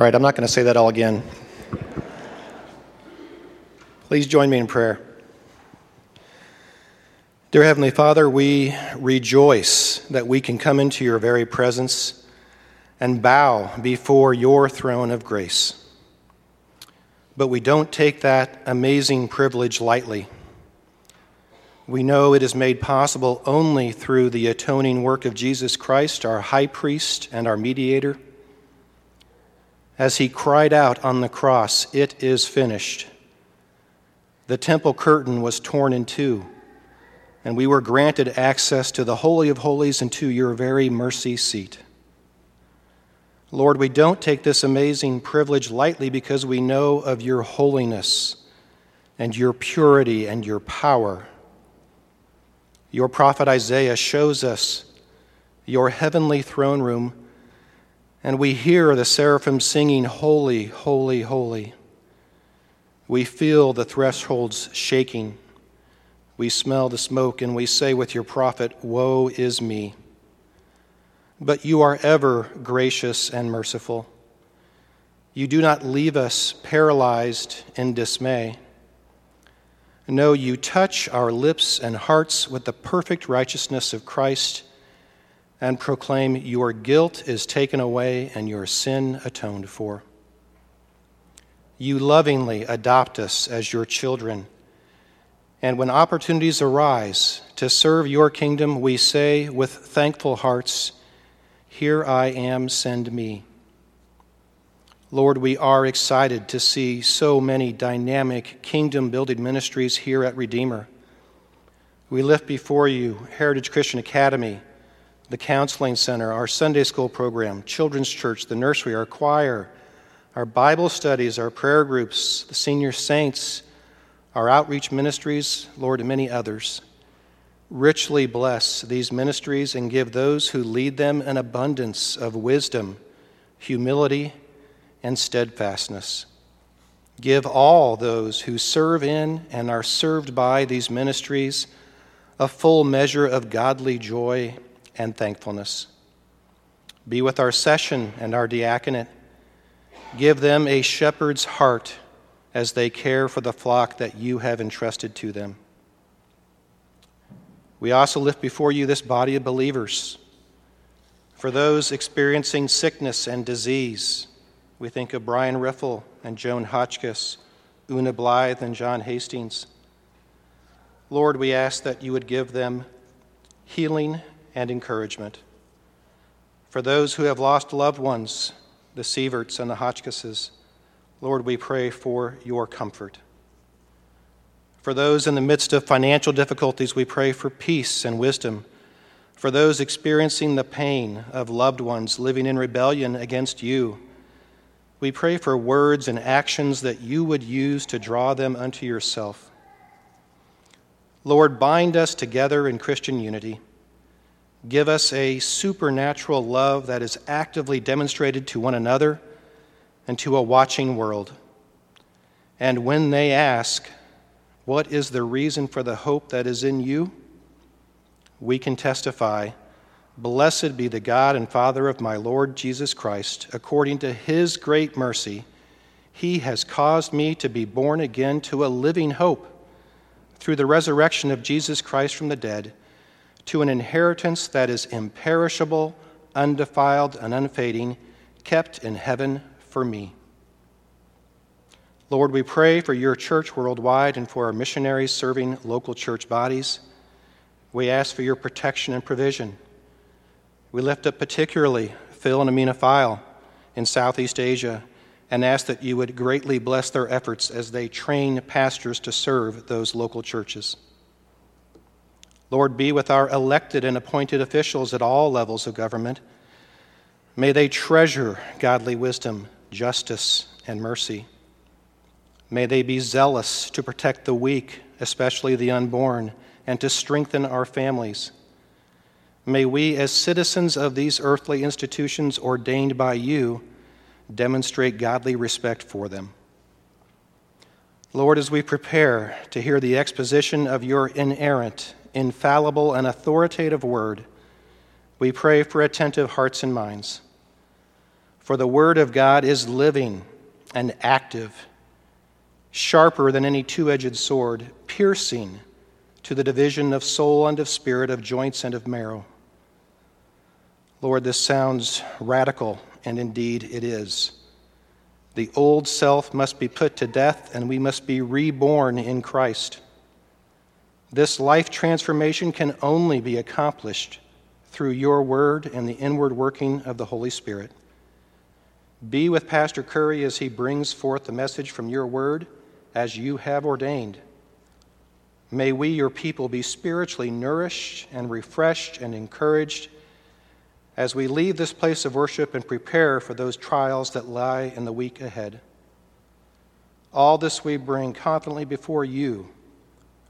All right, I'm not going to say that all again. Please join me in prayer. Dear Heavenly Father, we rejoice that we can come into your very presence and bow before your throne of grace. But we don't take that amazing privilege lightly. We know it is made possible only through the atoning work of Jesus Christ, our high priest and our mediator. As he cried out on the cross, It is finished. The temple curtain was torn in two, and we were granted access to the Holy of Holies and to your very mercy seat. Lord, we don't take this amazing privilege lightly because we know of your holiness and your purity and your power. Your prophet Isaiah shows us your heavenly throne room, and we hear the seraphim singing, Holy, holy, holy. We feel the thresholds shaking. We smell the smoke, and we say with your prophet, Woe is me. But you are ever gracious and merciful. You do not leave us paralyzed in dismay. No, you touch our lips and hearts with the perfect righteousness of Christ and proclaim your guilt is taken away and your sin atoned for. You lovingly adopt us as your children. And when opportunities arise to serve your kingdom, we say with thankful hearts, Here I am, send me. Lord, we are excited to see so many dynamic kingdom building ministries here at Redeemer. We lift before you Heritage Christian Academy, the Counseling Center, our Sunday school program, Children's Church, the nursery, our choir, our Bible studies, our prayer groups, the senior saints, our outreach ministries, Lord, and many others. Richly bless these ministries and give those who lead them an abundance of wisdom, humility, and steadfastness. Give all those who serve in and are served by these ministries a full measure of godly joy and thankfulness. Be with our session and our diaconate. Give them a shepherd's heart as they care for the flock that you have entrusted to them. We also lift before you this body of believers. For those experiencing sickness and disease, we think of Brian Riffle and Joan Hotchkiss, Una Blythe and John Hastings. Lord, we ask that you would give them healing and encouragement. For those who have lost loved ones, the Sieverts and the Hotchkisses, Lord, we pray for your comfort. For those in the midst of financial difficulties, we pray for peace and wisdom. For those experiencing the pain of loved ones living in rebellion against you, we pray for words and actions that you would use to draw them unto yourself. Lord, bind us together in Christian unity. Give us a supernatural love that is actively demonstrated to one another and to a watching world. And when they ask, What is the reason for the hope that is in you? we can testify Blessed be the God and Father of my Lord Jesus Christ. According to his great mercy, he has caused me to be born again to a living hope through the resurrection of Jesus Christ from the dead, to an inheritance that is imperishable, undefiled, and unfading, kept in heaven for me. Lord, we pray for your church worldwide and for our missionaries serving local church bodies. We ask for your protection and provision. We lift up particularly Phil and Amina File in Southeast Asia and ask that you would greatly bless their efforts as they train pastors to serve those local churches. Lord, be with our elected and appointed officials at all levels of government. May they treasure godly wisdom, justice, and mercy. May they be zealous to protect the weak, especially the unborn, and to strengthen our families. May we, as citizens of these earthly institutions ordained by you, demonstrate godly respect for them. Lord, as we prepare to hear the exposition of your inerrant, infallible, and authoritative word, we pray for attentive hearts and minds. For the Word of God is living and active, sharper than any two edged sword, piercing to the division of soul and of spirit, of joints and of marrow. Lord, this sounds radical, and indeed it is. The old self must be put to death, and we must be reborn in Christ. This life transformation can only be accomplished through your word and the inward working of the Holy Spirit. Be with Pastor Curry as he brings forth the message from your word as you have ordained. May we, your people, be spiritually nourished and refreshed and encouraged as we leave this place of worship and prepare for those trials that lie in the week ahead. All this we bring confidently before you,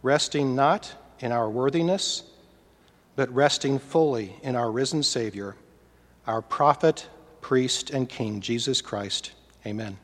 resting not in our worthiness, but resting fully in our risen Savior, our prophet priest, and King, Jesus Christ. Amen.